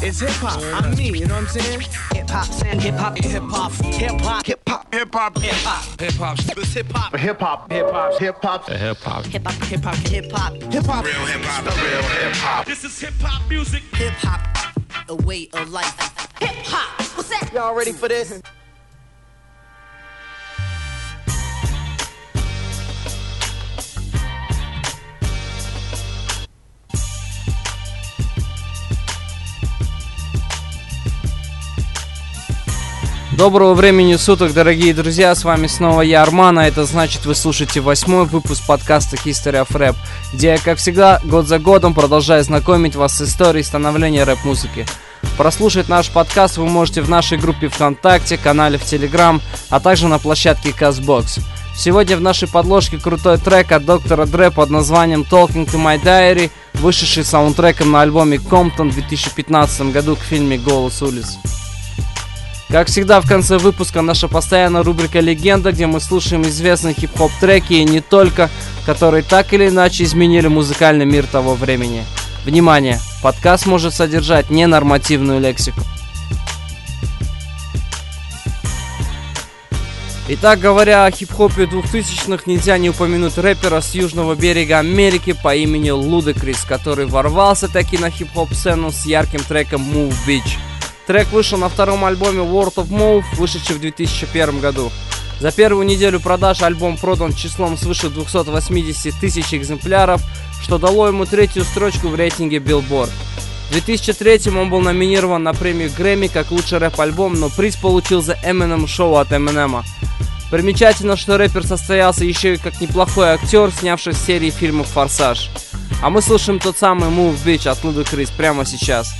It's hip hop. I'm me. You know what I'm saying? Hip hop, saying hip hop, hip hop, hip hop, hip hop, Hip hop. hip hop, Hip hop. It's hip hop. Hip hop, Hip hop. hip hop, Hip hop. hip hop, hip hop, hip hop, Hip hop. real hip hop, the real hip hop. This is hip hop music. hip hop, a way of life. Hip hop, what's that? Y'all ready for this? Доброго времени суток, дорогие друзья, с вами снова я, Арман, а это значит вы слушаете восьмой выпуск подкаста History of Rap, где я, как всегда, год за годом продолжаю знакомить вас с историей становления рэп-музыки. Прослушать наш подкаст вы можете в нашей группе ВКонтакте, канале в Телеграм, а также на площадке CastBox. Сегодня в нашей подложке крутой трек от доктора Дре под названием Talking to My Diary, вышедший саундтреком на альбоме Compton в 2015 году к фильме «Голос улиц». Как всегда, в конце выпуска наша постоянная рубрика «Легенда», где мы слушаем известные хип-хоп треки и не только, которые так или иначе изменили музыкальный мир того времени. Внимание! Подкаст может содержать ненормативную лексику. Итак, говоря о хип-хопе 2000-х, нельзя не упомянуть рэпера с южного берега Америки по имени Ludacris, который ворвался таки на хип-хоп сцену с ярким треком Move Bitch. Трек вышел на втором альбоме World of Move, вышедший в 2001 году. За первую неделю продаж альбом продан числом свыше 280 тысяч экземпляров, что дало ему третью строчку в рейтинге Billboard. В 2003 он был номинирован на премию Грэмми как лучший рэп-альбом, но приз получил за Eminem Show от Эминема. Примечательно, что рэпер состоялся еще и как неплохой актер, снявший серии фильмов «Форсаж». А мы слушаем тот самый Move Bitch от Ludacris прямо сейчас.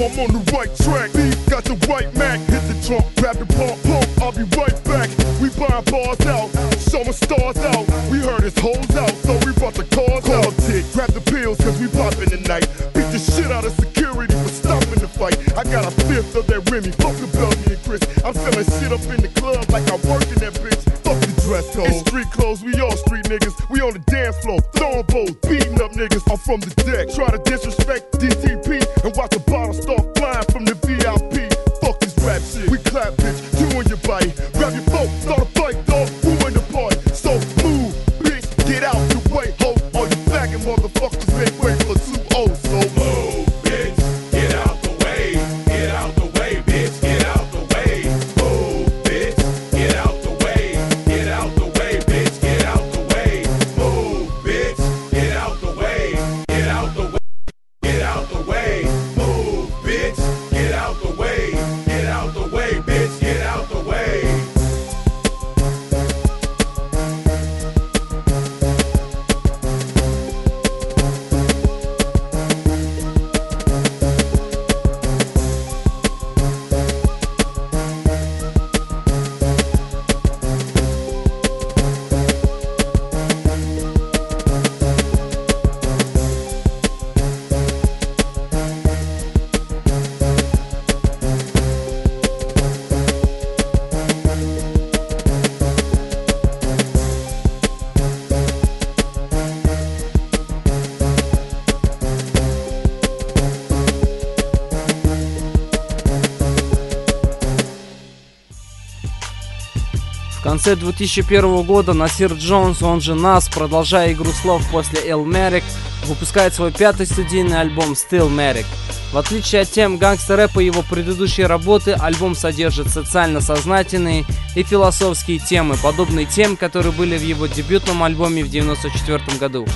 I'm on the right track. These got the right Mac. Hit the trunk, grab the pump, pump. I'll be right back. We buying bars out, showing stars out. We heard his hoes out, so we brought the cars out. Tick, grab the pills, cause we popping tonight. Beat the shit out of security for stopping the fight. I got a fifth of that Remy, fuck the Belgian and Chris. I'm selling shit up in the club like I work in that bitch. Fuck the dress code. It's street clothes, we all street niggas. We on the dance floor, throwing bowls, beating up niggas. I'm from the deck. Try to конце 2001 года Насир Джонс, он же Нас, продолжая игру слов после El Merrick, выпускает свой пятый студийный альбом Still Merrick. В отличие от тем гангстер-рэпа его предыдущей работы, альбом содержит социально сознательные и философские темы, подобные тем, которые были в его дебютном альбоме в 1994 году.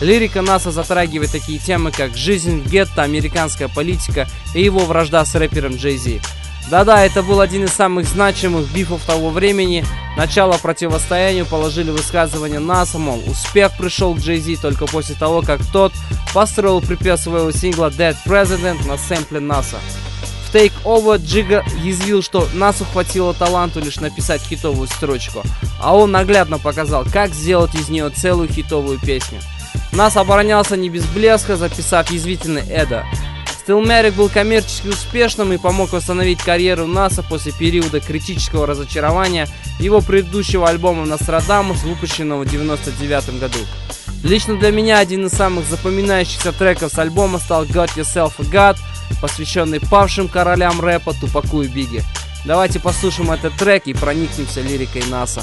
Лирика НАСА затрагивает такие темы, как жизнь в гетто, американская политика и его вражда с рэпером Джей Зи. Да-да, это был один из самых значимых бифов того времени. Начало противостоянию положили высказывание НАСА, мол, успех пришел к Зи только после того, как тот построил припев своего сингла Dead President на сэмпле НАСА. В Take Over Джига язвил, что НАСА хватило таланту лишь написать хитовую строчку, а он наглядно показал, как сделать из нее целую хитовую песню. Нас оборонялся не без блеска, записав язвительный Эда. Стилмерик был коммерчески успешным и помог восстановить карьеру НАСА после периода критического разочарования его предыдущего альбома «Нострадамус», выпущенного в 1999 году. Лично для меня один из самых запоминающихся треков с альбома стал «Got Yourself a God», посвященный павшим королям рэпа Тупаку и Биги. Давайте послушаем этот трек и проникнемся лирикой НАСА.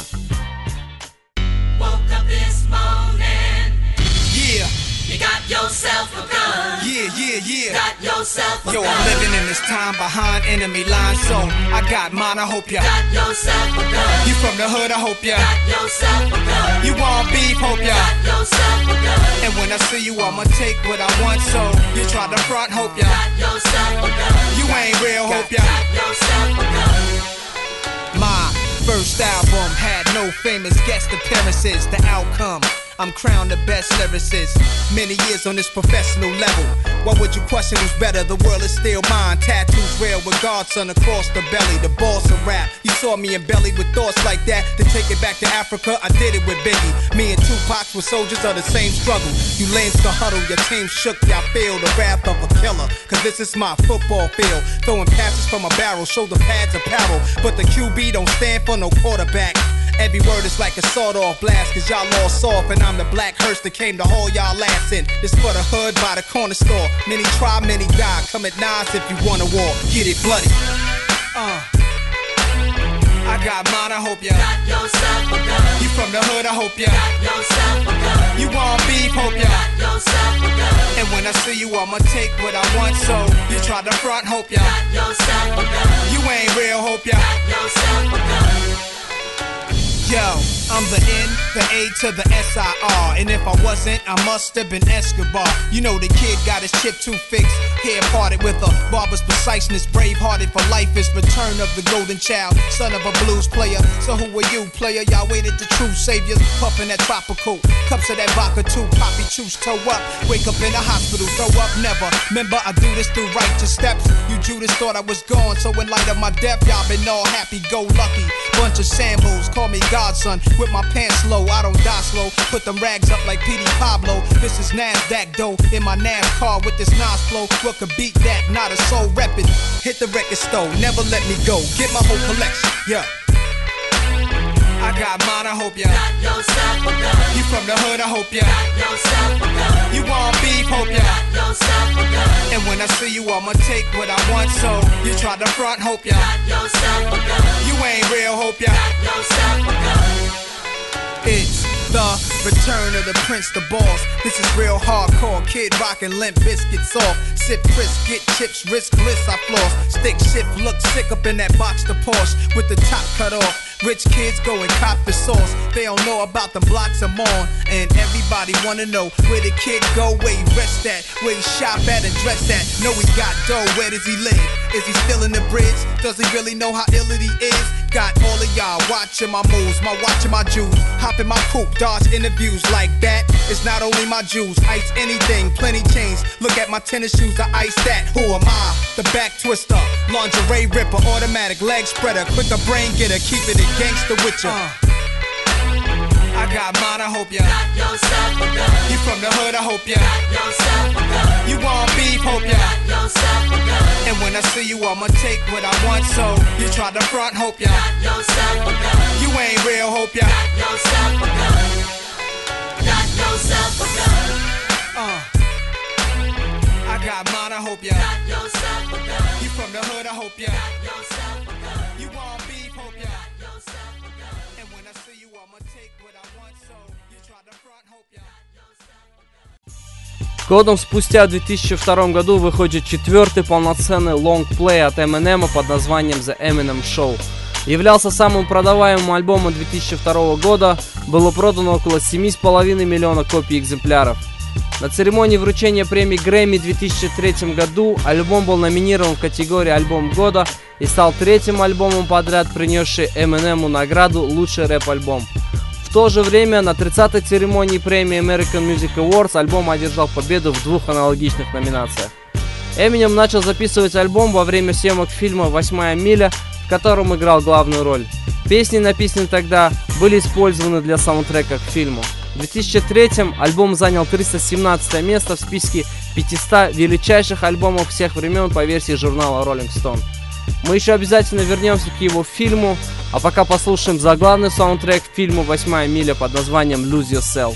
Yeah, yeah. Got yourself a Yo, gun. I'm living in this time behind enemy lines, so I got mine. I hope ya. Got yourself a gun. You from the hood? I hope ya. Got yourself a gun. You want beef? Hope ya. Got yourself a gun. And when I see you, I'ma take what I want. So you try to front? Hope ya. Got yourself a gun. You ain't real? Hope ya. Got yourself a gun. My first album had no famous guest appearances. The outcome. I'm crowned the best lyricist. Many years on this professional level. Why would you question who's better? The world is still mine. Tattoos real with Godson across the belly. The boss of rap. You saw me in belly with thoughts like that. To take it back to Africa, I did it with Biggie. Me and Tupac were soldiers of the same struggle. You lanes can huddle, your team shook, y'all feel the wrath of a killer. Cause this is my football field. Throwing passes from a barrel, shoulder pads a apparel. But the QB don't stand for no quarterback. Every word is like a sawed off blast, cause y'all all soft, and I'm the black hearse that came to haul y'all ass in. This for the hood by the corner store. Many try, many die. Come at nines if you wanna war. Get it bloody. Uh. I got mine, I hope ya. Got yourself a gun. You from the hood, I hope ya. Got yourself a gun. You want beef, hope ya. Got yourself a gun. And when I see you, I'ma take what I want, so you try to front, hope ya. Got yourself a gun. You ain't real, hope ya. Got yourself a gun. Yo, I'm the N, the A to the S-I-R. And if I wasn't, I must have been Escobar. You know the kid got his chip too fixed. Hair parted with a barber's preciseness. Brave hearted for life is return of the golden child. Son of a blues player. So who are you, player? Y'all waited the true saviors. Puffin' that tropical. Cups of that vodka too. Poppy choose toe up. Wake up in the hospital. Throw up never. Remember, I do this through righteous steps. You Judas thought I was gone. So in light of my death, y'all been all happy go lucky. Bunch of shambles. Call me godson with my pants low. I don't die slow. Put them rags up like Petey Pablo. This is NASDAQ dough in my NAS car with this Nas flow. What could beat that? Not a soul reppin'. Hit the record store, never let me go. Get my whole collection, yeah. I got mine, I hope ya. Got yourself a gun. You from the hood, I hope ya. Got yourself a gun. You want beef, hope ya. Got yourself a gun. And when I see you, I'ma take what I want. So you try to front, hope ya. Got yourself a gun. You ain't real, hope ya. Got yourself a gun. It's the return of the Prince, the boss. This is real hardcore. Kid rockin' limp biscuits off. Sip crisp, get chips, risk bliss, I floss. Stick shift, look sick up in that box, the Porsche with the top cut off. Rich kids go and cop the sauce. They don't know about the blocks I'm on. And everybody wanna know where the kid go, where he rest at, where he shop at and dress at. Know he got dough, where does he live? Is he still in the bridge? Does he really know how ill he is? Got all of y'all watching my moves, my watching my jewels. Hop in my coupe, dodge interviews like that. It's not only my jewels, ice anything, plenty chains. Look at my tennis shoes, I ice that. Who am I? The back twister, lingerie ripper, automatic leg spreader, quicker brain getter, keep it gangster with ya. I got mine, I hope ya. Got yourself a gun. You from the hood, I hope ya. Got yourself a gun. You want beef, hope ya. Got yourself a gun. And when I see you, I'ma take what I want. So you try to front, hope ya. Got yourself a gun. You ain't real, hope ya. Got yourself a gun. Got yourself a gun. Uh. I got mine, I hope ya. Got yourself a gun. You from the hood, I hope ya. Годом спустя, в 2002 году, выходит четвертый полноценный лонгплей от Eminem под названием The Eminem Show. Являлся самым продаваемым альбомом 2002 года, было продано около 7,5 миллиона копий экземпляров. На церемонии вручения премии Грэмми в 2003 году альбом был номинирован в категории «Альбом года» и стал третьим альбомом подряд, принесший Эминему награду «Лучший рэп-альбом». В то же время на 30-й церемонии премии American Music Awards альбом одержал победу в двух аналогичных номинациях. Эминем начал записывать альбом во время съемок фильма «Восьмая миля», в котором играл главную роль. Песни, написанные тогда, были использованы для саундтрека к фильму. В 2003 альбом занял 317 место в списке 500 величайших альбомов всех времен по версии журнала Rolling Stone. Мы еще обязательно вернемся к его фильму, а пока послушаем заглавный саундтрек фильму «Восьмая миля» под названием «Lose Yourself».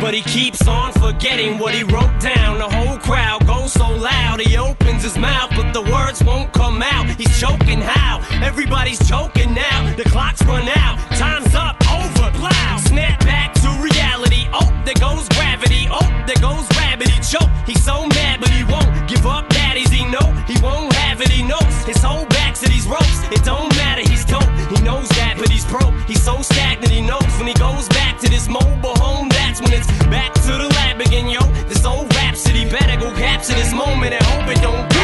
But he keeps on forgetting what he wrote down. The whole crowd goes so loud, he opens his mouth, but the words won't come out. He's choking how? Everybody's choking now. The clock's run out, time's up, over, plow. Snap back to reality. Oh, there goes gravity. Oh, there goes. He choke. He's so mad, but he won't give up. Daddies, he know he won't have it. He knows his whole back to these ropes. It don't matter. He's dope. He knows that, but he's broke. He's so stagnant. He knows when he goes back to this mobile home. Back to the lab again, yo. This old rhapsody better go capture this moment and hope it don't.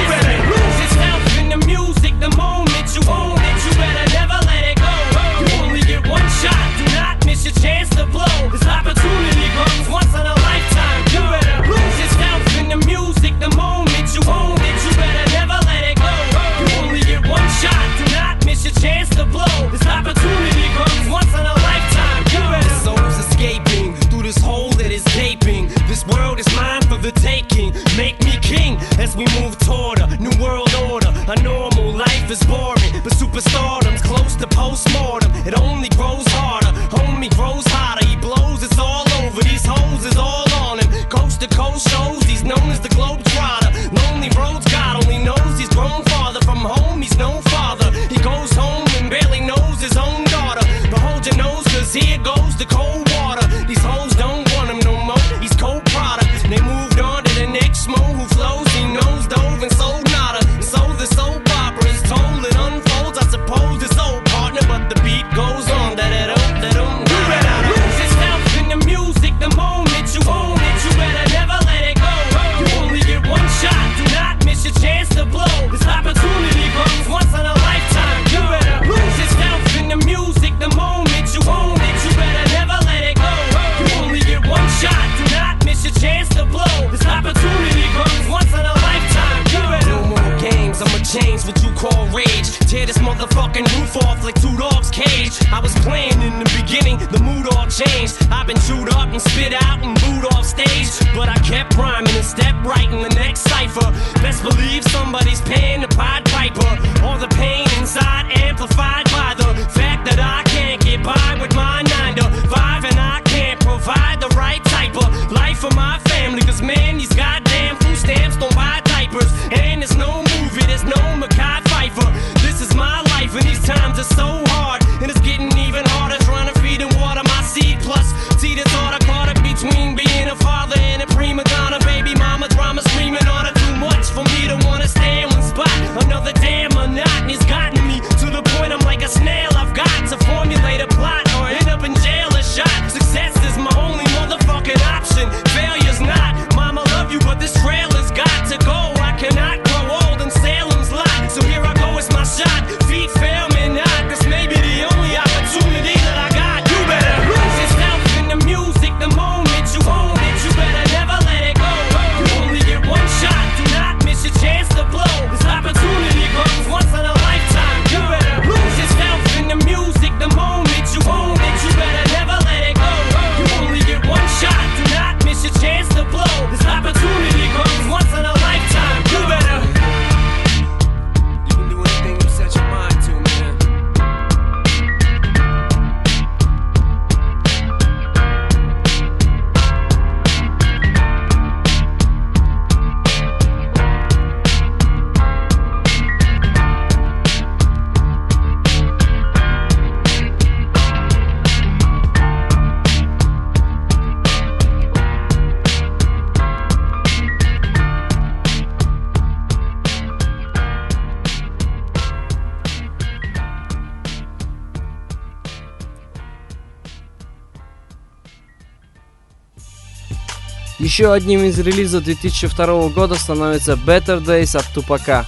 Еще одним из релизов 2002 года становится Better Days от Тупака.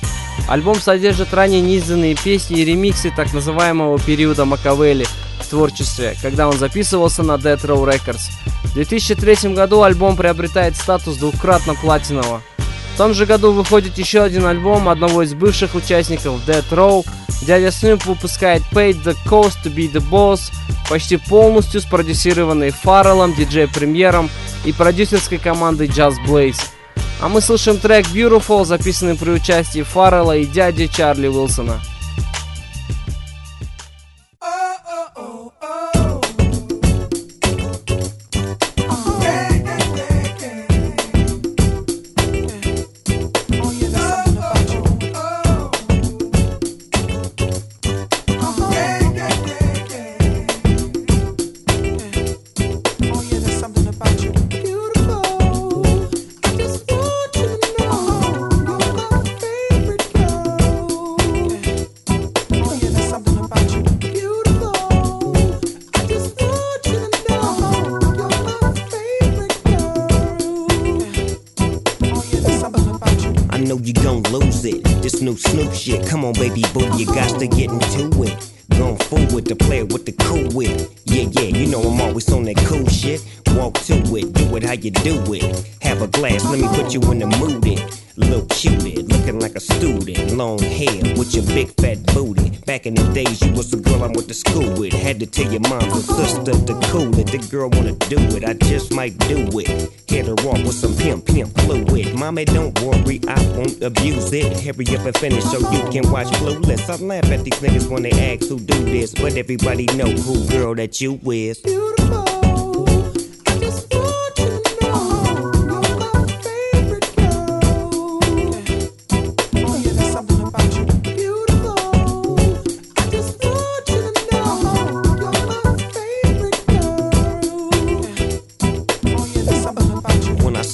Альбом содержит ранее неизданные песни и ремиксы так называемого периода Макавелли в творчестве, когда он записывался на Death Row Records. В 2003 году альбом приобретает статус двукратно платинового. В том же году выходит еще один альбом одного из бывших участников Death Row. Дядя Снюп выпускает Paid the Cost to be the Boss, почти полностью спродюсированный Фарреллом, диджей-премьером и продюсерской команды Just Blaze. А мы слышим трек Beautiful, записанный при участии Фаррелла и дяди Чарли Уилсона. Might do it. Hit her off with some pimp, pimp fluid. Mommy, don't worry, I won't abuse it. Hurry up and finish so you can watch Clueless. I laugh at these niggas when they ask who do this, but everybody know who girl that you is. When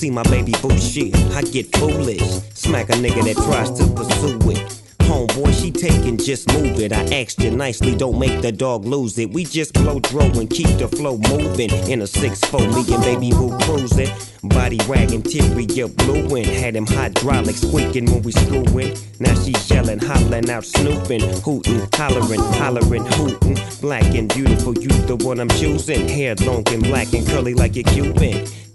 see my baby boo shit, I get foolish. Smack a nigga that tries to pursue it. Homeboy, she taking, just move it. I asked you nicely, don't make the dog lose it. We just blow dro and keep the flow moving. In a 6-4, me and baby boo cruising. Body wagging, interior blueing. Had him hydraulic squeaking when we screwing. Now she yelling, hollering out, snooping, hooting, hollering, hollering, hooting. Black and beautiful, you the one I'm choosing. Hair long and black and curly like a Cuban.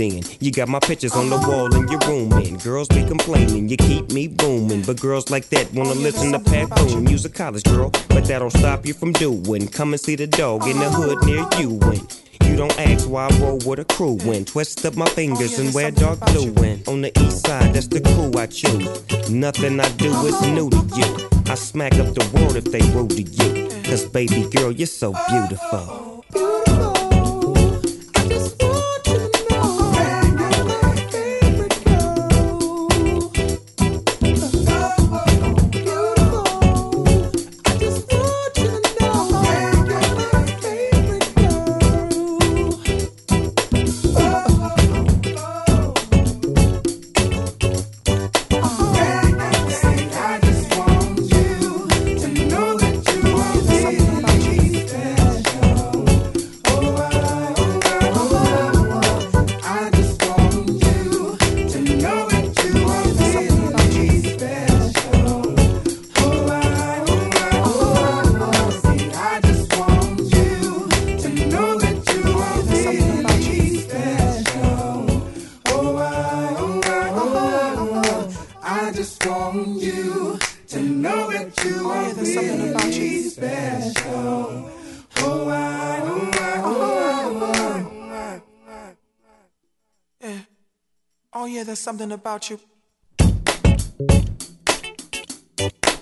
In. You got my pictures on the wall in your room, and girls be complaining, you keep me booming. But girls like that wanna listen to Pat Boone. You's a college girl, but that don't stop you from doing. Come and see the dog in the hood near you. And you don't ask why I roll with a crew when twist up my fingers and wear dark blue. And on the east side, that's the crew I choose. Nothing I do is new to you. I smack up the world if they rude to you. Cause baby girl, you're so beautiful. Something about you.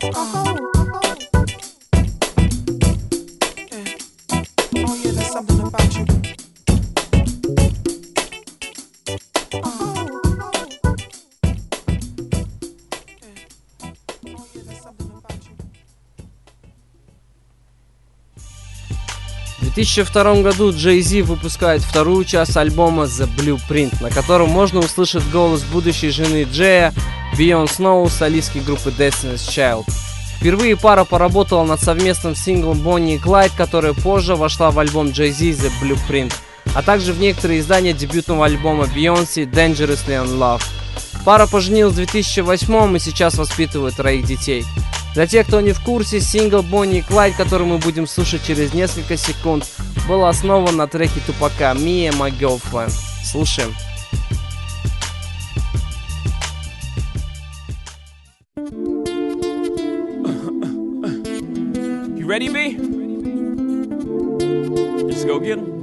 Oh. 2002 году Джей Зи выпускает вторую часть альбома The Blueprint, на котором можно услышать голос будущей жены Джея, Бейон Сноу, солистки группы Destiny's Child. Впервые пара поработала над совместным синглом Бонни и Клайд, которая позже вошла в альбом Jay Z The Blueprint, а также в некоторые издания дебютного альбома Beyoncé Dangerously in Love. Пара поженилась в 2008 и сейчас воспитывает троих детей. Для тех, кто не в курсе, сингл Бонни и Клайд, который мы будем слушать через несколько секунд, был основан на треке Тупака «Me and My Girlfriend». Слушаем. You ready, B? Let's go get 'em.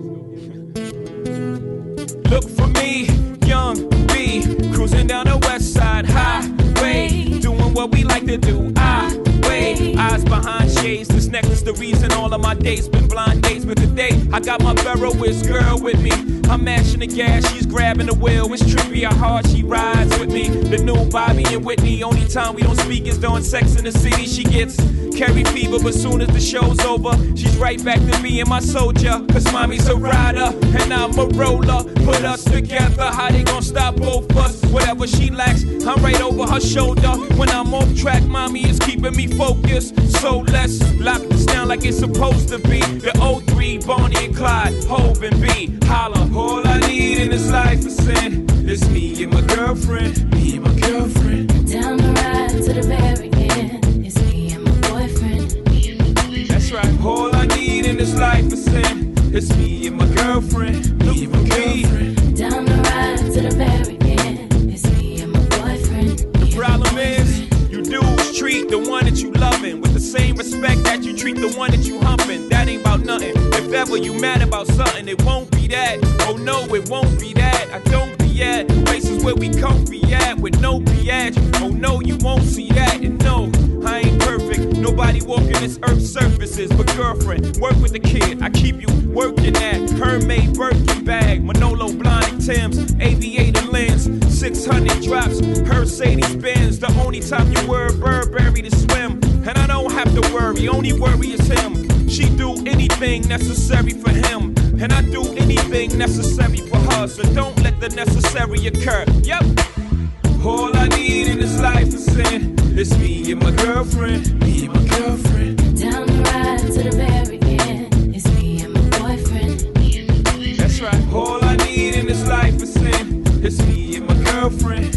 My dates been blind dates. But today, I got my Ferroist girl with me. I'm mashing the gas, she's grabbing the wheel. It's trippy how hard she rides with me. The new Bobby and Whitney. Only time we don't speak is during sex in the city. She gets Carrie fever, but soon as the show's over, she's right back to me and my soldier. Cause mommy's a rider and I'm a roller. Put us together, how they gonna stop both us? Whatever she lacks, I'm right over her shoulder. When I'm off track, mommy is keeping me focused. So let's lock this down like it's supposed to be. The 03, Bonnie and Clyde, Hove and B. Holla, all I need in this life is sin. It's me and my girlfriend, me and my girlfriend. Down the ride to the very end. It's me and my boyfriend. Me and my boyfriend. That's right. All I need in this life is sin. It's me and my girlfriend, me and my girlfriend. Down the ride to the very end. It's me and my boyfriend. The problem is, you dudes treat the one that you loving with the same respect that you treat the one that you humping. That ain't about nothing. If ever you mad about something, it won't be that. Oh no, it won't be that. I don't be at places where we comfy at with no biatch. Oh no, you won't see that. And no, I ain't perfect. Nobody walking this earth's surfaces. But girlfriend, work with the kid. I keep you working at Hermès Birkin bag, Manolo Blahnik Tim's, aviator lens, 600 drops, Mercedes Benz. The only time you wear Burberry to swim. And I don't have to worry, only worry is him. She do anything necessary for him. And I do anything necessary for her. So don't let the necessary occur. Yep. All I need in this life is sin. It's me and my girlfriend. Me and my girlfriend. Down the ride to the very end. It's me and my boyfriend. Me and my boyfriend. That's right. All I need in this life is sin. It's me and my girlfriend.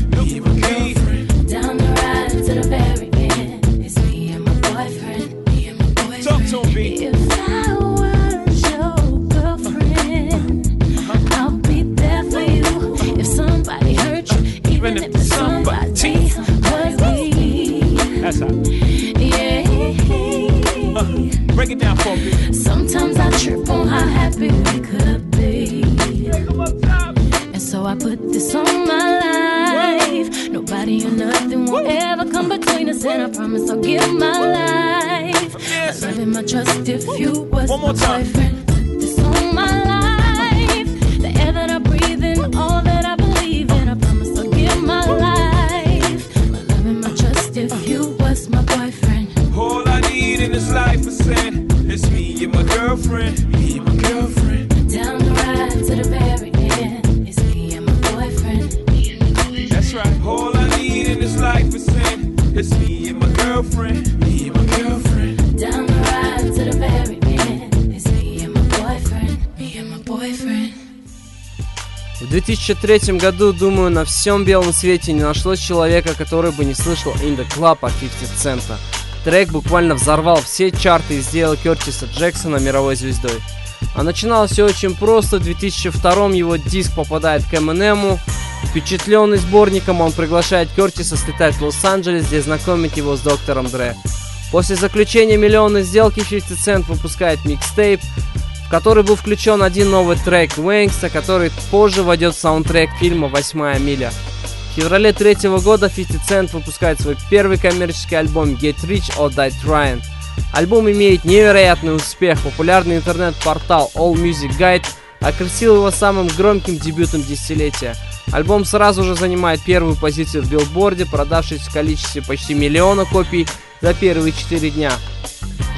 2003 году, думаю, на всем белом свете не нашлось человека, который бы не слышал In The Club от 50 Цента. Трек буквально взорвал все чарты и сделал Кертиса Джексона мировой звездой. А начиналось все очень просто. В 2002 его диск попадает к Эминему. Впечатленный сборником, он приглашает Кертиса слетать в Лос-Анджелес, где знакомить его с доктором Дре. После заключения миллионной сделки 50 Cent выпускает микстейп, который был включен один новый трек Вэнкса, который позже войдет в саундтрек фильма «Восьмая миля». В феврале третьего года 50 Cent выпускает свой первый коммерческий альбом Get Rich or Die Trying. Альбом имеет невероятный успех. Популярный интернет-портал All Music Guide окрестил его самым громким дебютом десятилетия. Альбом сразу же занимает первую позицию в билборде, продавшись в количестве почти миллиона копий за первые четыре дня.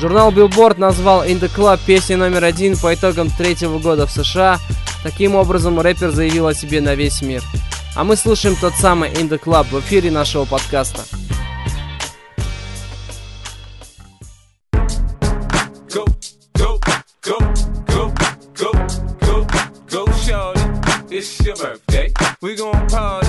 Журнал Billboard назвал In The Club песней номер один по итогам третьего года в США. Таким образом, рэпер заявил о себе на весь мир. А мы слушаем тот самый In The Club в эфире нашего подкаста. It's your birthday. We gon' party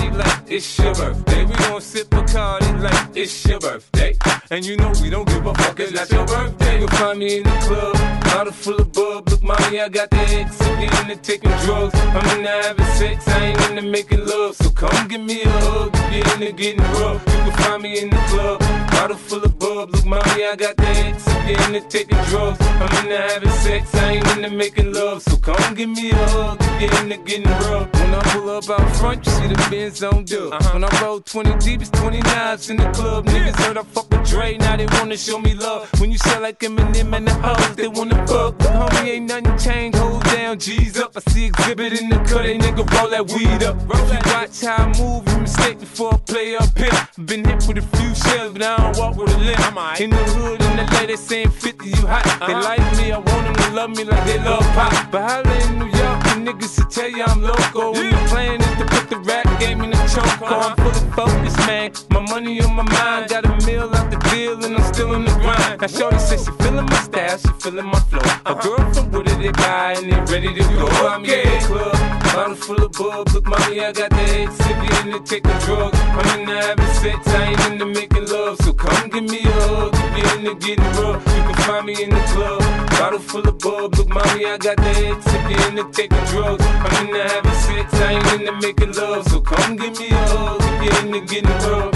it's your birthday. We gon' sip Bacardi like it's your birthday. And you know we don't give a fuck, it's not your birthday. You'll find me in the club, bottle full of bub. Look, mommy, I got the X. I'm getting into taking drugs. I'm into having sex, I ain't into making love. So come give me a hug, get into getting rough. You can find me in the club, bottle full of bub. Look, mommy, I got the X. I'm getting taking drugs. I'm into having sex, I ain't into making love. So come give me a hug, get into getting rough. When I pull up out front, you see the Benz on dub. Uh-huh. When I roll 20 deep, it's 29s in the club. Niggas heard I fuck with Dre, now they wanna show me love. When you sell like Eminem and the hoes, they wanna fuck. But homie, ain't nothing changed. Hold down, G's up. I see Xzibit in the cut, they nigga roll that weed up. Roll that watch how I move, mistake before I play up here. Been hit with a few shells, but I don't walk with a limp. In the hood, in the lady saying 50, you hot. They like me, I want them to love me like they love pop. But holla in New York, the niggas to tell you I'm loco. When the plan is to put the rap game in the choke. I'm fully focused, man. My money on my mind, got a meal out the deal, and I'm still in the grind. Now, Shorty says she feeling my style, she feeling my flow. A girl from Wooded, they buy, and they ready to go. I'm in the club, bottle full of bub. Look, mommy, I got the head sippy in the taking drugs. I'm in the having sex, I ain't into making love. So come give me a hug, if you're into getting rough. You can find me in the club, bottle full of bub. Look, mommy, I got the head sippy in the taking drugs. I'm in the having sex, I ain't into making love. So come give me a hug, if you're into getting rough.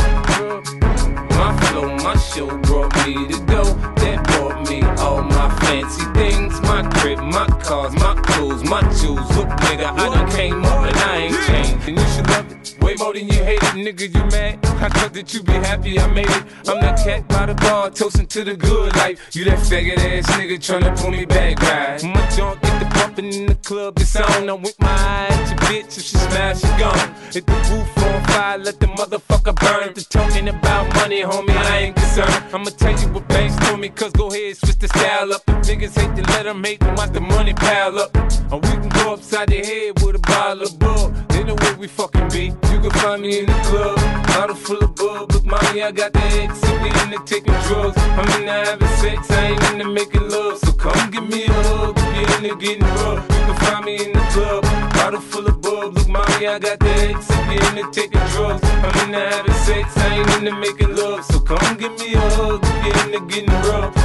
My flow, my show brought me to go. That brought me all my fancy things. My crib, my cars, my clothes, my jewels. Look, nigga, I done came up and I ain't changed. And you should love it way more than you hate it, nigga. You mad? I thought that you be happy I made it. I'm that cat by the bar, toasting to the good life. You that faggot ass nigga tryna pull me back, right? My junk bumping in the club, it's on. I'm with my eye at your bitch, if she smash, she gone. Hit the roof on fire, let the motherfucker burn. The talking about money, homie, I ain't concerned. I'ma tell you what Banks told me, cause go ahead, switch the style up. The niggas hate to let them hate them, watch the money pile up. Or we can go upside the head with a bottle of bug. Then the way we fucking be. Find me in the club, bottle full of bug. Look, mommy, I got the head sippy in the taking drugs. I'm in the having sex, I ain't into making love. So come give me a hug, if you're into getting rough. You can find me in the club, bottle full of bug. Look, mommy, I got the head sippy in the taking drugs. I'm in the having sex, I ain't into making love. So come give me a hug, if you're into getting rough.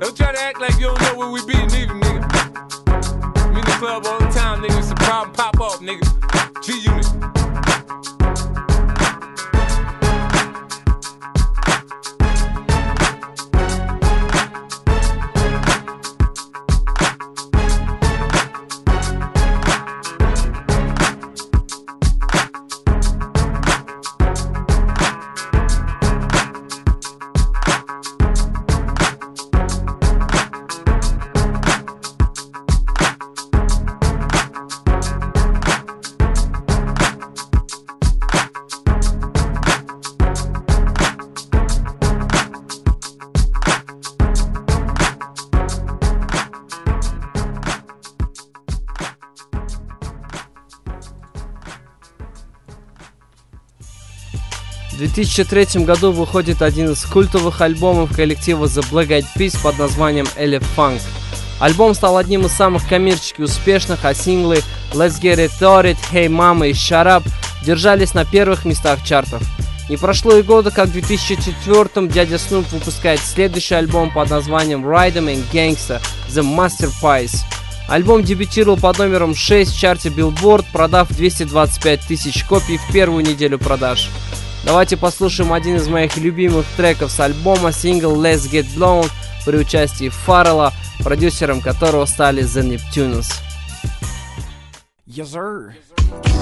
don't try to act like you don't know where we be, neither, nigga. I'm in the club all the time, nigga. It's a problem, pop off, nigga. 2003 году выходит один из культовых альбомов коллектива The Black Eyed Peas под названием Elef Funk. Альбом стал одним из самых коммерчески успешных, а синглы Let's Get It Started, Hey Mama и Shut Up держались на первых местах чартов. Не прошло и года, как в 2004 дядя Снуп выпускает следующий альбом под названием Rhythm and Gangsta The Masterpiece. Альбом дебютировал под номером 6 в чарте Billboard, продав 225 тысяч копий в первую неделю продаж. Давайте послушаем один из моих любимых треков с альбома, сингл Let's Get Blown при участии Фаррелла, продюсером которого стали The Neptunes. Yes, sir. You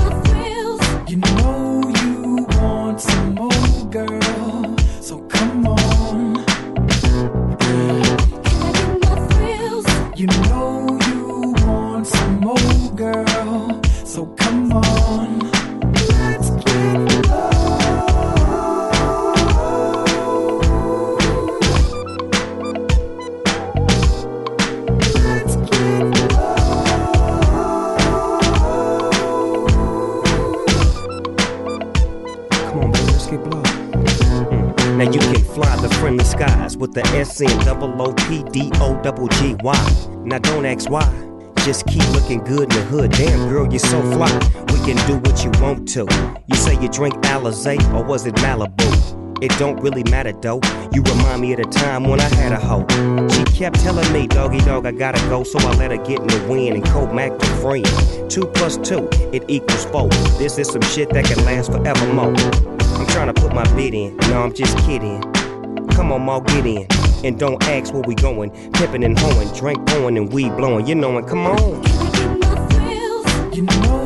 girl. With the S N double O P D O double G Y. Now don't ask why. Just keep looking good in the hood. Damn, girl, you're so fly. We can do what you want to. You say you drink Alizé or was it Malibu? It don't really matter though. You remind me of the time when I had a hoe. She kept telling me, doggy dog, I gotta go, so I let her get in the wind and co Mac to friend. Two plus two, it equals four. This is some shit that can last forevermore. I'm trying to put my bid in. No, I'm just kidding. Come on, all get in. And don't ask where we going. Pippin' and hoeing, drink pouring and weed blowing. You knowin', come on. You know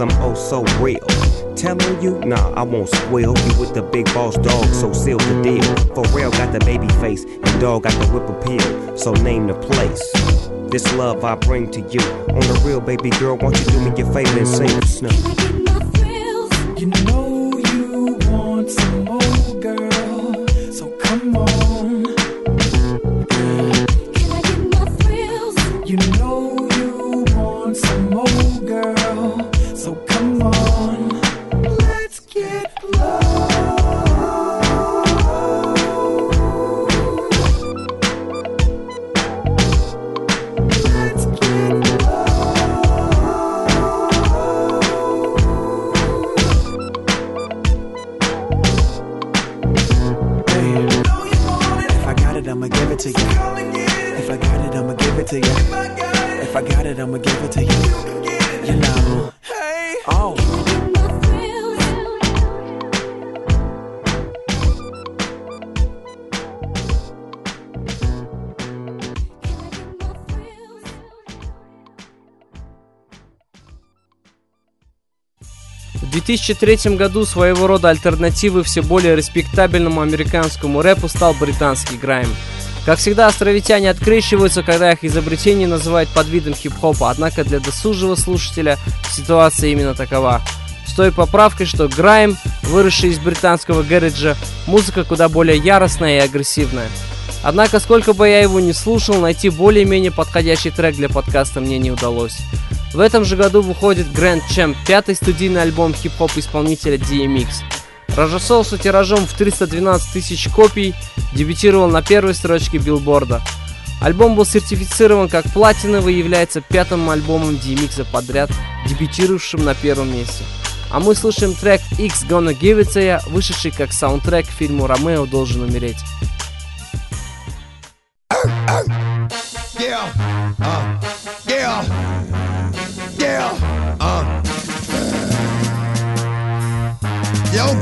I'm oh so real. Telling you, nah, I won't spoil you with the big boss dog, so seal the deal. For real, got the baby face, and dog got the whip appeal, so name the place. This love I bring to you. On the real, baby girl, won't you do me your favor and sing snow? 2003 году своего рода альтернативой все более респектабельному американскому рэпу стал британский грайм. Как всегда, островитяне открещиваются, когда их изобретение называют под видом хип-хопа, однако для досужего слушателя ситуация именно такова. С той поправкой, что грайм, выросший из британского гэриджа, музыка куда более яростная и агрессивная. Однако, сколько бы я его ни слушал, найти более-менее подходящий трек для подкаста мне не удалось. В этом же году выходит Grand Champ, пятый студийный альбом хип-хоп исполнителя DMX. Разошелся тиражом в 312 тысяч копий, дебютировал на первой строчке билборда. Альбом был сертифицирован как платиновый и является пятым альбомом DMX подряд, дебютировавшим на первом месте. А мы слушаем трек X Gonna Give It To Ya, вышедший как саундтрек к фильму «Ромео должен умереть». Yeah, uh,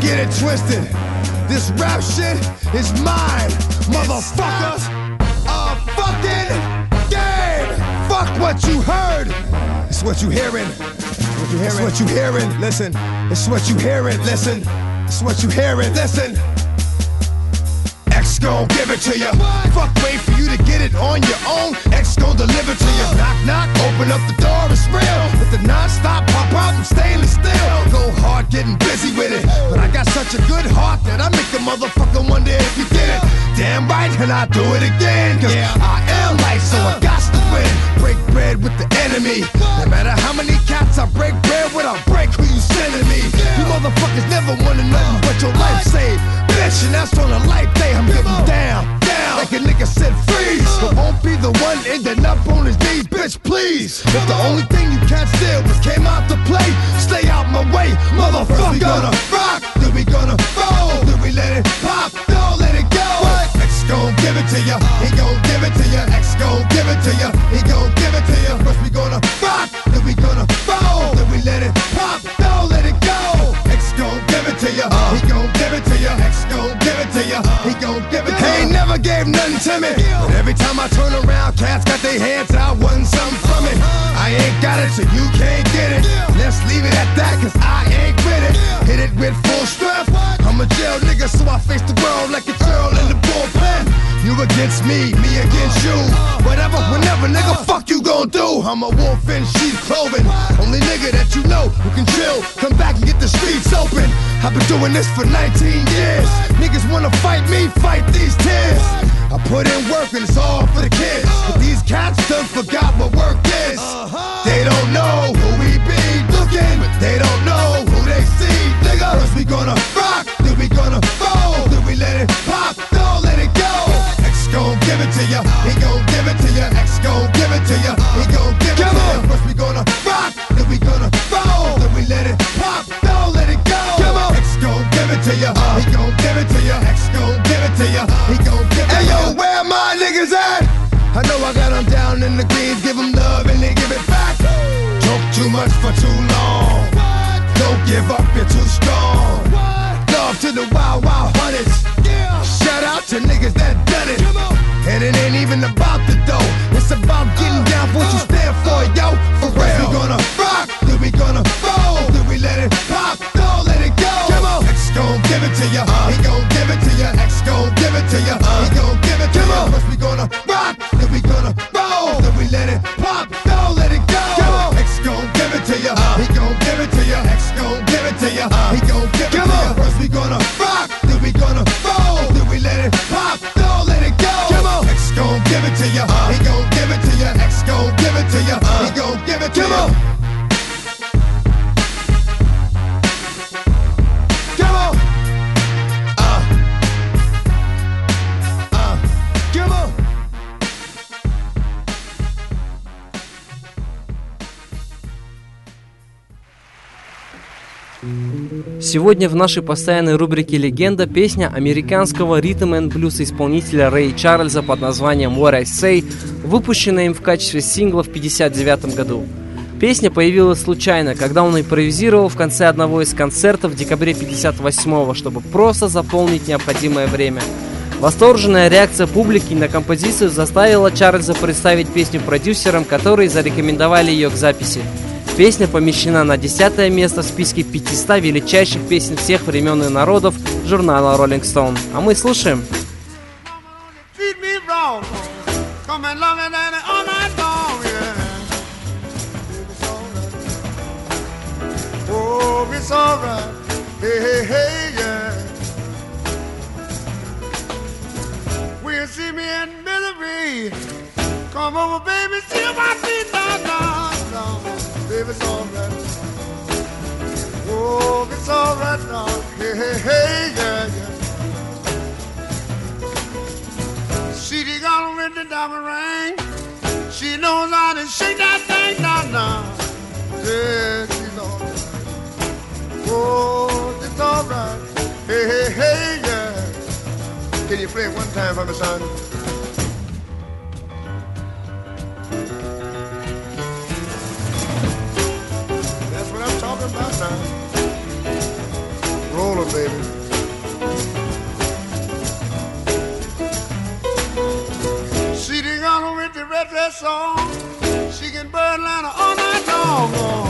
get it twisted. This rap shit is mine, motherfuckers. A fucking game. Fuck what you heard. It's what you hearing. What you hearing? It's what you hearing. Listen. It's what you hearing. Listen. It's what you hearing. Listen. X gon' give it to you. Fuck, wait for you to get it on your own. X gon' deliver to you. Knock, knock, open up the door, it's real. With the non-stop pop out from stainless steel. Go hard, getting busy with it. But I got such a good heart that I make a motherfucker wonder if you did it. Damn right, and I do it again. Cause I am life, so I got to win. Break bread with the enemy. No matter how many cats I break bread with, I'll break who you sending me. You motherfuckers never wanted nothing but your life saved bitch, and that's on a light day. I'm getting down, down. Like a nigga said, freeze. But won't be the one ending up on his knees, bitch, please. If the only thing you can't steal was came out to play, stay out my way, motherfucker. We gonna rock, then we gonna roll, then we let it pop, don't let it go. X gon' give it to ya, he gon' give it to ya. X gon' give it to ya, he gon' give it to ya. First we gonna rock, then we gonna roll, then we let it pop, don't let it go. X gon' give it to ya, he uh. gon' timid. But every time I turn around, cats got their hands out, wanting something from it. I ain't got it, so you can't get it. Let's leave it at that, cause I ain't with it. Hit it with full strength. I'm a jail nigga, so I face the world like a girl in the bullpen. You against me, me against you. I'm a wolf in sheep's clothing. Only nigga that you know who can chill. Come back and get the streets open. I've been doing this for 19 years. Niggas wanna fight me, fight these tears. I put in work and it's all for the kids. But these cats done forgot what work is. They don't know who we be looking, they don't to ya, he gon' give it to ya. X gon' give it to ya, he gon' give it to. Hey yo, where my niggas at? I know I got them down in the greens, give them love and they give it back. Talk too much for too long. Don't give up, you're too strong. Love to the wild, wild hunters. Shout out to niggas that done it. And it ain't even about the to ya. He gon' give it to ya. X gon' give it to ya. He gon' give it to ya. First we gonna rock, then we gonna roll, Сегодня в нашей постоянной рубрике «Легенда» песня американского ритм and блюз исполнителя Рэя Чарльза под названием «What I Say», выпущенная им в качестве сингла в 1959 году. Песня появилась случайно, когда он импровизировал в конце одного из концертов в декабре 58 чтобы просто заполнить необходимое время. Восторженная реакция публики на композицию заставила Чарльза представить песню продюсерам, которые зарекомендовали ее к записи. Песня помещена на десятое место в списке 500 величайших песен всех времен и народов журнала Rolling Stone. А мы слушаем. Oh, see me in misery. Come over, baby, see my feet down, down. Baby, it's alright. Oh, it's alright now. Hey, hey, hey, yeah, yeah. Done got with the diamond ring. She knows how to shake that thing down now. Yeah, she's alright. Oh, it's alright. Hey, hey, hey, yeah. Can you play it one time for me, son? Baby. She done got with the red dress on. She can burn Atlanta all night long.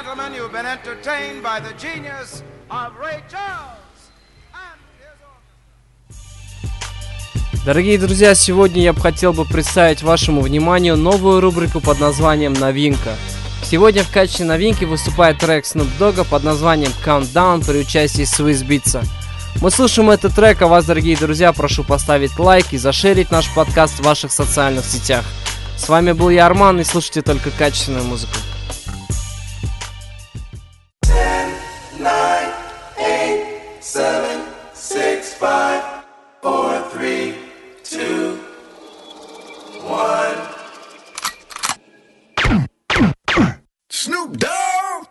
Gentlemen, you've been entertained by the genius of Ray Charles. Дорогие друзья, сегодня я бы хотел бы представить вашему вниманию новую рубрику под названием «Новинка». Сегодня в качестве новинки выступает трек Snoop Dogg под названием Countdown при участии Swiss Beats. Мы слушаем этот трек, а вас, дорогие друзья, прошу поставить лайк и зашерить наш подкаст в ваших социальных сетях. С вами был я, Арман, и слушайте только качественную музыку. Seven, six, five, four, three, two, one. Snoop Dogg.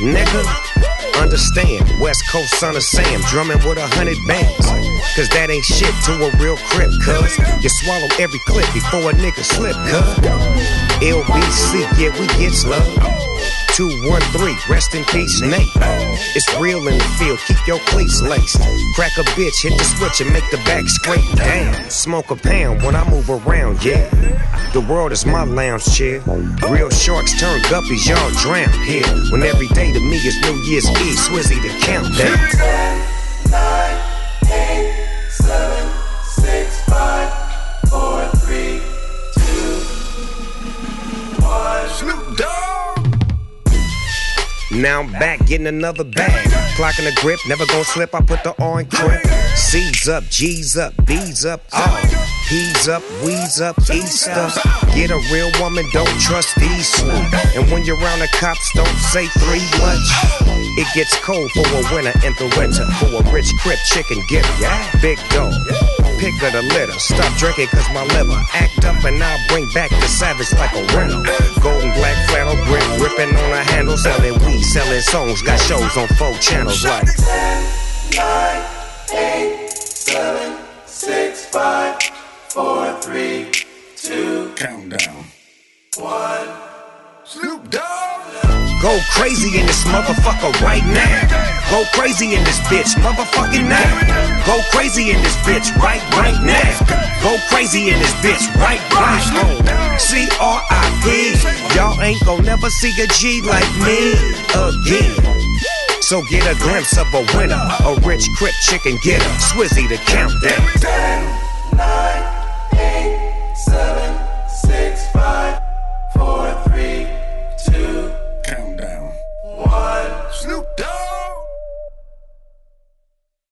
Nigga, understand, West Coast son of Sam, drumming with a hundred bands. Cause that ain't shit to a real crip, cuz. You swallow every clip before a nigga slip, cuz. LBC, yeah, we get love. 213, rest in peace, Nate. It's real in the field, keep your cleats laced. Crack a bitch, hit the switch and make the back scrape down. Smoke a pound when I move around, yeah. The world is my lounge chair. Real sharks turn guppies, y'all drown here. When every day to me is New Year's Eve, Swizzy the countdown. Now I'm back getting another bag. Clocking the grip, never gonna slip. I put the in crib. C's up, G's up, B's up, all. Up, We's up, East up. Get a real woman, don't trust these. And when you're around the cops, don't say three much. It gets cold for a winter in the winter. For a rich crip chicken getter. Big dog. Pick of the litter. Stop drinking cause my liver act up and I'll bring back the savage like a rental. Golden black flannel grip, ripping on a handle, selling weed, selling songs. Got shows on four channels like. Nine, eight, seven, six, five, four, three, two, Countdown. one. Snoop Dogg. Go crazy in this motherfucker right now. Go crazy in this bitch, motherfucking now. Go crazy in this bitch right, right now. Go crazy in this bitch right, right now. C-R-I-P. Y'all ain't gon' never see a G like me again. So get a glimpse of a winner, a rich crip chicken getter, Swizzy the countdown.